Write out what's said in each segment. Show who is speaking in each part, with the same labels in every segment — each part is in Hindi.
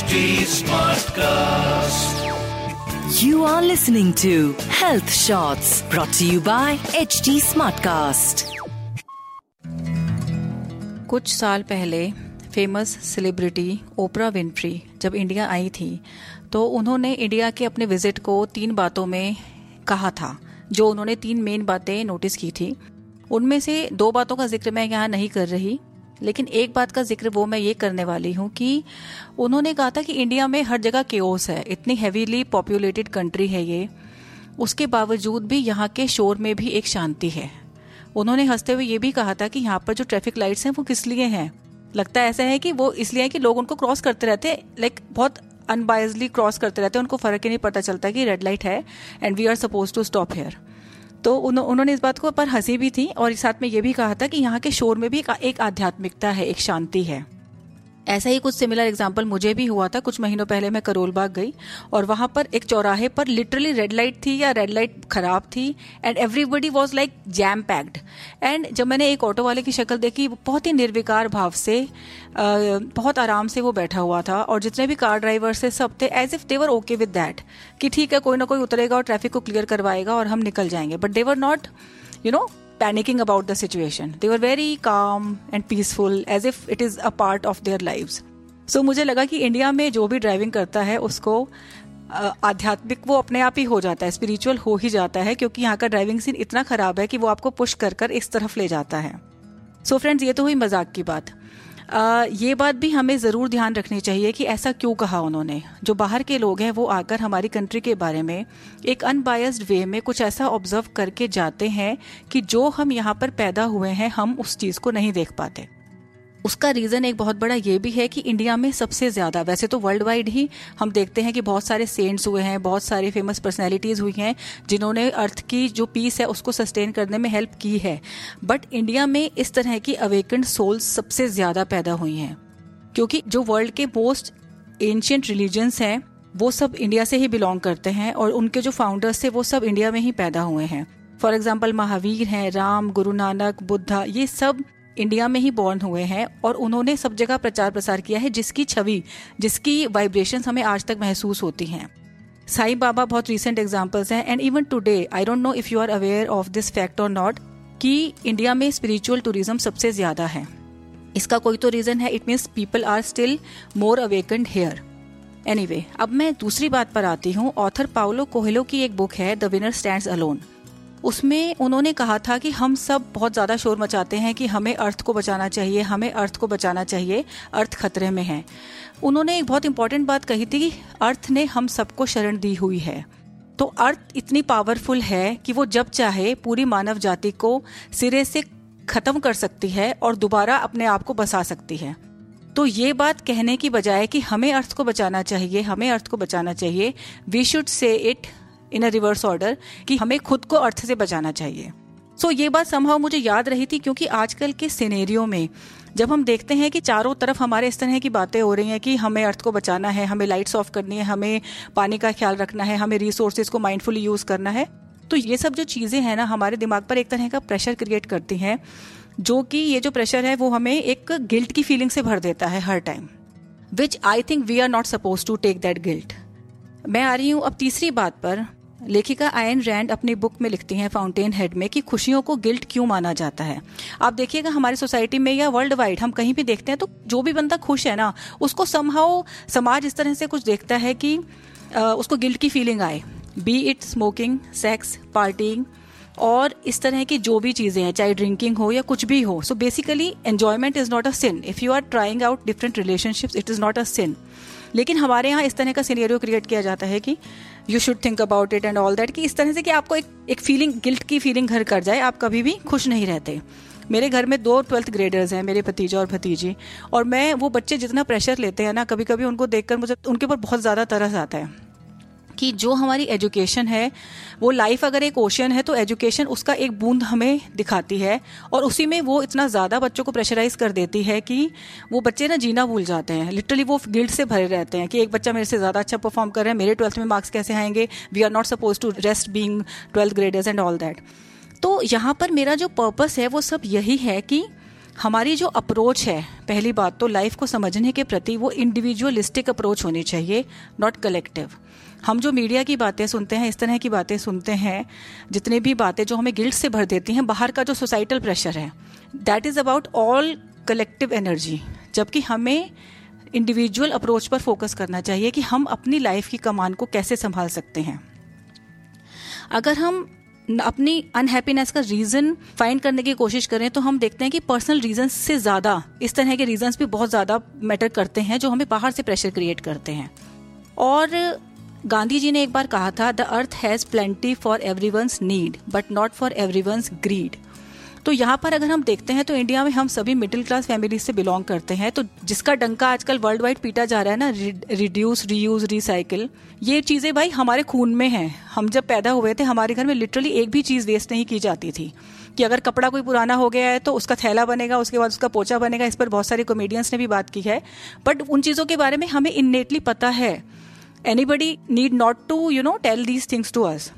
Speaker 1: HD Smartcast.
Speaker 2: You are listening to Health Shots brought to you by HD Smartcast.
Speaker 3: कुछ साल पहले फ़ेमस सेलिब्रिटी ओपरा विंफ्री जब इंडिया आई थी तो उन्होंने इंडिया के अपने विज़िट को तीन बातों में कहा था जो उन्होंने तीन मेन बातें नोटिस की थी उनमें से दो बातों का ज़िक्र मैं यहाँ नहीं कर रही लेकिन एक बात का ज़िक्र वो मैं ये करने वाली हूँ कि उन्होंने कहा था कि इंडिया में हर जगह केओस है। इतनी हैवीली पॉपुलेटेड कंट्री है ये। उसके बावजूद भी यहाँ के शोर में भी एक शांति है। उन्होंने हँसते हुए ये भी कहा था कि यहाँ पर जो ट्रैफ़िक लाइट्स हैं वो किस लिए हैं? लगता ऐसा है कि वो इसलिए है कि लोग उनको क्रॉस करते रहते हैं लाइक बहुत अनबायसली क्रॉस करते रहते हैं, उनको फ़र्क ही नहीं पता चलता कि रेड लाइट है and we are suppose to stop here तो उन्होंने इस बात को, पर हँसी भी थी और साथ में ये भी कहा था कि यहाँ के शोर में भी एक आध्यात्मिकता है, एक शांति है। ऐसा ही कुछ सिमिलर एग्ज़ाम्पल मुझे भी हुआ था। कुछ महीनों पहले मैं करोल बाग गई और वहाँ पर एक चौराहे पर लिटरली रेड लाइट थी या रेड लाइट खराब थी and everybody was like jam packed and जब मैंने एक ऑटो वाले की शक्ल देखी, बहुत ही निर्विकार भाव से बहुत आराम से वो बैठा हुआ था और जितने भी कार ड्राइवर से सब थे as if they're okay with that कि ठीक है, कोई ना कोई उतरेगा और ट्रैफ़िक को क्लियर करवाएगा और हम निकल जाएँगे. But they're not you know panicking about the situation. They were very calm and peaceful, as if it is a part of their lives. So, मुझे लगा कि इंडिया में जो भी ड्राइविंग करता है, उसको आध्यात्मिक वो अपने आप ही हो जाता है स्पिरिचुअल हो ही जाता है, क्योंकि यहाँ का ड्राइविंग सीन इतना खराब है कि वो आपको पुश कर कर इस तरफ़ ले जाता है सो so फ्रेंड्स ये तो हुई मज़ाक की बात आ, ये बात भी हमें ज़रूर ध्यान रखनी चाहिए कि ऐसा क्यों कहा उन्होंने। जो बाहर के लोग हैं वो आकर हमारी कंट्री के बारे में एक अनबायस्ड वे में कुछ ऐसा ऑब्ज़र्व करके जाते हैं कि जो हम यहाँ पर पैदा हुए हैं हम उस चीज़ को नहीं देख पाते। उसका रीजन एक बहुत बड़ा ये भी है कि इंडिया में सबसे ज़्यादा, वैसे तो वर्ल्ड वाइड ही हम देखते हैं कि बहुत सारे सेंट्स हुए हैं, बहुत सारे फ़ेमस पर्सनैलिटीज हुई हैं, जिन्होंने अर्थ की जो पीस है उसको सस्टेन करने में हेल्प की है। बट इंडिया में इस तरह की अवेकंड सोल्स सबसे ज़्यादा पैदा हुई हैं। क्योंकि जो वर्ल्ड के मोस्ट एंशियंट रिलीजन्स हैं, वो सब इंडिया से ही बिलोंग करते हैं और उनके जो फाउंडर्स थे, वो सब इंडिया में ही पैदा हुए हैं। फॉर एग्ज़ाम्पल महावीर हैं, राम, गुरु नानक, बुद्धा, ये सब इंडिया में ही बॉर्न हुए हैं और उन्होंने सब जगह प्रचार प्रसार किया है, जिसकी छवि, जिसकी वाइब्रेशन हमें आज तक महसूस होती हैं। साई बाबा बहुत रिसेंट एग्जाम्पल्स हैं and even today I don't know if you are aware of this fact or not कि इंडिया में स्पिरिचुअल टूरिज़्म सबसे ज़्यादा है। इसका कोई तो रीजन है it means people are still more awakened here anyway अब मैं दूसरी बात पर आती हूँ। ऑथर पाउलो कोहलो की एक बुक है द विनर स्टैंड अलोन उसमें उन्होंने कहा था कि हम सब बहुत ज़्यादा शोर मचाते हैं कि हमें अर्थ को बचाना चाहिए, हमें अर्थ को बचाना चाहिए, अर्थ खतरे में है। उन्होंने एक बहुत इंपॉर्टेंट बात कही थी कि अर्थ ने हम सबको शरण दी हुई है। तो अर्थ इतनी पावरफुल है कि वो जब चाहे पूरी मानव जाति को सिरे से खत्म कर सकती है और दोबारा अपने आप को बसा सकती है। तो ये बात कहने की बजाय कि हमें अर्थ को बचाना चाहिए, हमें अर्थ को बचाना चाहिए we should say it in a reverse order कि हमें खुद को अर्थ से बचाना चाहिए। सो so, ये बात संभव मुझे याद रही थी क्योंकि आजकल के सिनेरियो में जब हम देखते हैं कि चारों तरफ़ हमारे इस तरह की बातें हो रही हैं कि हमें अर्थ को बचाना है हमें लाइट्स ऑफ़ करनी है हमें पानी का ख्याल रखना है हमें रिसोर्सेज को माइंडफुली यूज़ करना है तो ये सब जो चीज़ें हैं ना हमारे दिमाग पर एक तरह का प्रेशर क्रिएट करती हैं जो कि ये जो प्रेशर है वो हमें एक गिल्ट की फीलिंग से भर देता है हर time which I think we are not suppose to take that guilt मैं आ रही हूँ अब तीसरी बात पर लेखिका आयन रैंड अपनी बुक में लिखती हैं फाउंटेन हेड में कि खुशियों को गिल्ट क्यों माना जाता है। आप देखिएगा हमारी सोसाइटी में या वर्ल्ड वाइड हम कहीं भी देखते हैं तो जो भी बंदा खुश है ना, उसको समहाउ समाज इस तरह से कुछ देखता है कि उसको गिल्ट की फीलिंग आए। Be it smoking sex parting और इस तरह की जो भी चीज़ें हैं, चाहे ड्रिंकिंग हो या कुछ भी हो so basically enjoyment is not a sin if you are trying out different relationships it is not a sin लेकिन हमारे यहाँ इस तरह का सीनियरियो क्रिएट किया जाता है कि you should think about it and all that कि इस तरह से कि आपको एक एक फीलिंग गिल्ट की फीलिंग घर कर जाए, आप कभी भी खुश नहीं रहते। मेरे घर में दो ट्वेल्थ ग्रेडर्स हैं, मेरे भतीजा और भतीजी, और मैं, वो बच्चे जितना प्रेशर लेते हैं ना कभी कभी उनको देखकर मुझे, उनके ऊपर बहुत ज़्यादा तरस आता है। कि जो हमारी एजुकेशन है, वो लाइफ अगर एक ओशन है तो एजुकेशन उसका एक बूंद हमें दिखाती है और उसी में वो इतना ज़्यादा बच्चों को प्रेशराइज कर देती है कि वो बच्चे ना जीना भूल जाते हैं। लिटरली वो गिल्ट से भरे रहते हैं कि एक बच्चा मेरे से ज़्यादा अच्छा परफॉर्म कर रहा है, मेरे ट्वेल्थ में मार्क्स कैसे आएँगे? We are not suppose to rest being twelfth graders and all that तो यहाँ पर मेरा जो पर्पस है, वो सब यही है कि हमारी जो अप्रोच है, पहली बात तो लाइफ को समझने के प्रति वो इंडिविजुअलिस्टिक अप्रोच होनी चाहिए नॉट कलेक्टिव हम जो मीडिया की बातें सुनते हैं, इस तरह की बातें सुनते हैं, जितने भी बातें जो हमें गिल्ट से भर देती हैं, बाहर का जो सोसाइटल प्रेशर है that is about all collective energy जबकि हमें इंडिविजुअल अप्रोच पर फोकस करना चाहिए कि हम अपनी लाइफ की कमान को कैसे संभाल सकते हैं। अगर हम अपनी अनहैप्पीनेस का रीजन फाइंड करने की कोशिश करें तो हम देखते हैं कि पर्सनल रीजन से ज़्यादा, इस तरह के रीजन भी बहुत ज़्यादा मैटर करते हैं, जो हमें बाहर से प्रेशर क्रिएट करते हैं। और गांधी जी ने एक बार कहा था the earth has plenty for every need but not for every greed तो यहाँ पर अगर हम देखते हैं तो इंडिया में हम सभी मिडिल क्लास फैमिली से बिलोंग करते हैं। तो जिसका डंका आजकल वर्ल्ड वाइड पीटा जा रहा है ना रिड्यूस रीयूज रिसाइकिल ये चीज़ें भाई हमारे खून में हैं। हम जब पैदा हुए थे, हमारे घर में लिटरली एक भी चीज़ वेस्ट नहीं की जाती थी। कि अगर कपड़ा कोई पुराना हो गया है तो उसका थैला बनेगा, उसके बाद उसका पोचा बनेगा, इस पर बहुत सारे कॉमेडियंस ने भी बात की है। बट उन चीज़ों के बारे में हमें इननेटली पता है। Anybody need not to you know tell these things to us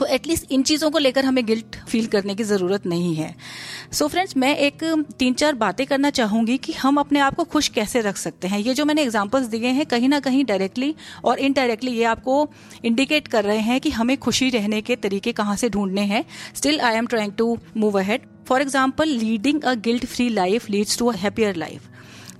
Speaker 3: तो एटलीस्ट इन चीज़ों को लेकर हमें गिल्ट फील करने की ज़रूरत नहीं है। सो so फ्रेंड्स मैं एक, तीन, चार बातें करना चाहूँगी कि हम अपने आप को खुश कैसे रख सकते हैं। ये जो मैंने एग्जाम्पल्स दिए हैं, कहीं ना कहीं डायरेक्टली और इनडायरेक्टली ये आपको इंडिकेट कर रहे हैं कि हमें खुशी रहने के तरीके कहाँ से ढूँढने हैं। Still I am trying to move ahead for example leading a guilt free life leads to a happier life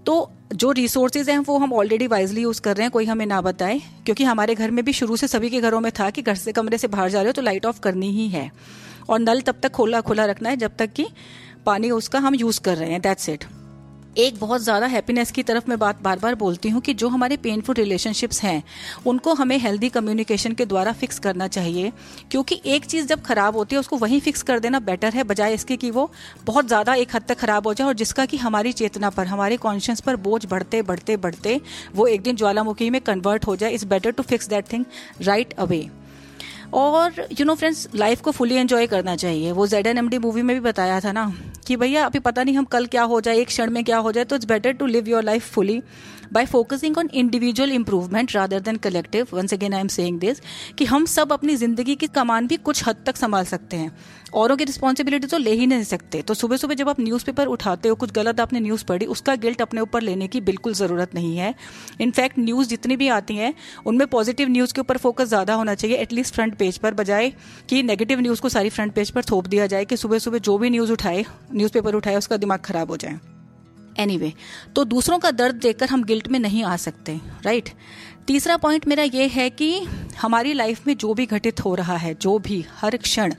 Speaker 3: तो जो रिसोर्सेज हैं वो हम ऑलरेडी वाइजली यूज़ कर रहे हैं, कोई हमें ना बताए। क्योंकि हमारे घर में भी शुरू से सभी के घरों में था कि घर से कमरे से बाहर जा रहे हो तो लाइट ऑफ़ करनी ही है। और नल तब तक खोला खुला रखना है जब तक कि पानी उसका हम यूज़ कर रहे हैं दैट्स इट एक बहुत ज़्यादा हैप्पीनेस की तरफ़ मैं बात बार बार बोलती हूँ कि जो हमारे पेनफुल रिलेशनशिप्स हैं, उनको हमें हेल्दी कम्युनिकेशन के द्वारा फिक्स करना चाहिए। क्योंकि एक चीज़ जब खराब होती है, उसको वहीं फिक्स कर देना बेटर है, बजाय इसके कि वो बहुत ज़्यादा एक हद तक खराब हो जाए और जिसका कि हमारी चेतना पर, हमारे कॉन्शियस पर बोझ बढ़ते बढ़ते बढ़ते वो एक दिन ज्वालामुखी में कन्वर्ट हो जाए। It's better to fix that thing right away और यू नो फ्रेंड्स लाइफ को फुली एंजॉय करना चाहिए। वो Z N M D movie में भी बताया था ना कि भैया, अभी पता नहीं हम कल क्या हो जाए, एक क्षण में क्या हो जाए तो it's better to live your life fully by focusing on individual improvement rather than collective once again I am saying this कि हम सब अपनी ज़िंदगी की कमान भी कुछ हद तक संभाल सकते हैं। औरों की रिस्पॉन्सिबिलिटी तो ले ही नहीं सकते। तो सुबह सुबह जब आप न्यूज़पेपर उठाते हो, कुछ गलत आपने न्यूज़ पढ़ी, उसका गिल्ट अपने ऊपर लेने की बिल्कुल ज़रूरत नहीं है। इनफैक्ट न्यूज़ जितनी भी आती हैं, उनमें पॉजिटिव न्यूज़ के ऊपर फोकस ज़्यादा होना चाहिए एटलीस्ट फ्रंट पेज पर बजाय कि नेगेटिव न्यूज़ को सारी फ्रंट पेज पर थोप दिया जाए कि सुबह सुबह जो भी न्यूज़ उठाए न्यूज़पेपर उठाए उसका दिमाग खराब हो जाए एनी anyway, तो दूसरों का दर्द देखकर हम गिल्ट में नहीं आ सकते राइट? तीसरा पॉइंट मेरा ये है कि हमारी लाइफ में जो भी घटित हो रहा है जो भी हर क्षण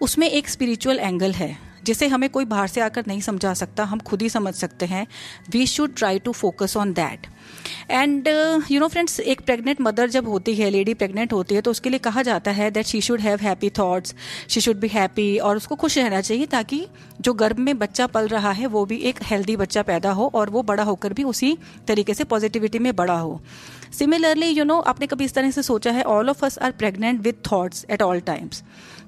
Speaker 3: उसमें एक स्पिरिचुअल एंगल है जिसे हमें कोई बाहर से आकर नहीं समझा सकता, हम खुद ही समझ सकते हैं। We should try to focus on that and you know friends एक प्रेग्नेंट मदर जब होती है लेडी प्रेग्नेंट होती है तो उसके लिए कहा जाता है that she should have happy thoughts she should be happy और उसको खुश रहना चाहिए ताकि जो गर्भ में बच्चा पल रहा है, वो भी एक हेल्दी बच्चा पैदा हो और वो बड़ा होकर भी उसी तरीके से पॉजिटिविटी में बड़ा हो। सिमिलरली यू नो आपने कभी इस तरह से सोचा है all of us are pregnant with thoughts at all times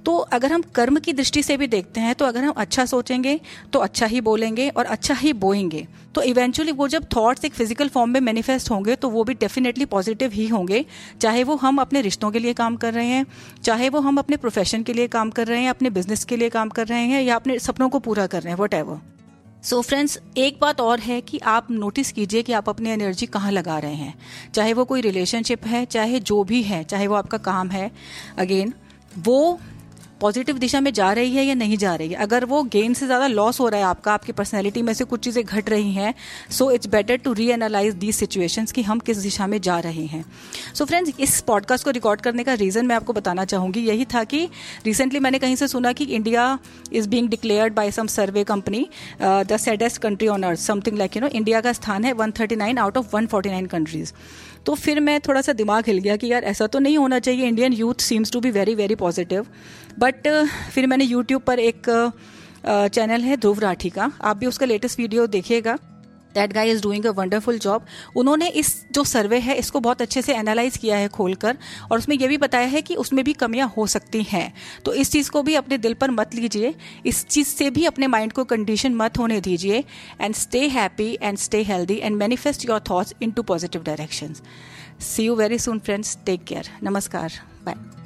Speaker 3: तो अगर हम कर्म की दृष्टि से भी देखते हैं तो अगर हम अच्छा सोचेंगे तो अच्छा ही बोलेंगे और अच्छा ही बोएँगे. तो इवेंचुअली वो जब थॉट्स एक फ़िज़िकल फॉर्म में मैनिफेस्ट होंगे तो वो भी डेफिनेटली पॉजिटिव ही होंगे. चाहे वो हम अपने रिश्तों के लिए काम कर रहे हैं, चाहे वो हम अपने प्रोफेशन के लिए काम कर रहे हैं, अपने बिज़नेस के लिए काम कर रहे हैं, या अपने सपनों को पूरा कर रहे हैं वट सो फ्रेंड्स एक बात और है कि आप नोटिस कीजिए कि आप अपनी एनर्जी कहाँ लगा रहे हैं। चाहे वो कोई रिलेशनशिप है, चाहे जो भी है, चाहे वो आपका काम है अगेन वो पॉजिटिव दिशा में जा रही है या नहीं जा रही है? अगर वो गेन से ज़्यादा लॉस हो रहा है आपका, आपकी पर्सनैलिटी में से कुछ चीज़ें घट रही हैं so it's better to reanalyze these situations कि हम किस दिशा में जा रहे हैं। सो so फ्रेंड्स इस पॉडकास्ट को रिकॉर्ड करने का रीज़न मैं आपको बताना चाहूँगी। यही था कि रिसेंटली मैंने कहीं से सुना कि India is being declared by some survey company the saddest country on earth something like you know India का स्थान है one out of one countries तो फिर मैं थोड़ा सा दिमाग हिल गया कि यार ऐसा तो नहीं होना चाहिए। Indian youth seems to be very very positive but फिर मैंने यूट्यूब पर एक चैनल uh, है ध्रुव राठी का। आप भी उसका लेटेस्ट वीडियो देखिएगा। That guy is doing a wonderful job उन्होंने इस जो सर्वे है, इसको बहुत अच्छे से एनालाइज किया है खोलकर और उसमें यह भी बताया है कि उसमें भी कमियाँ हो सकती हैं। तो इस चीज़ को भी अपने दिल पर मत लीजिए। इस चीज़ से भी अपने माइंड को कंडीशन मत होने दीजिए and stay happy and stay healthy and manifest your thoughts into positive direction see you very soon friends take care नमस्कार. Bye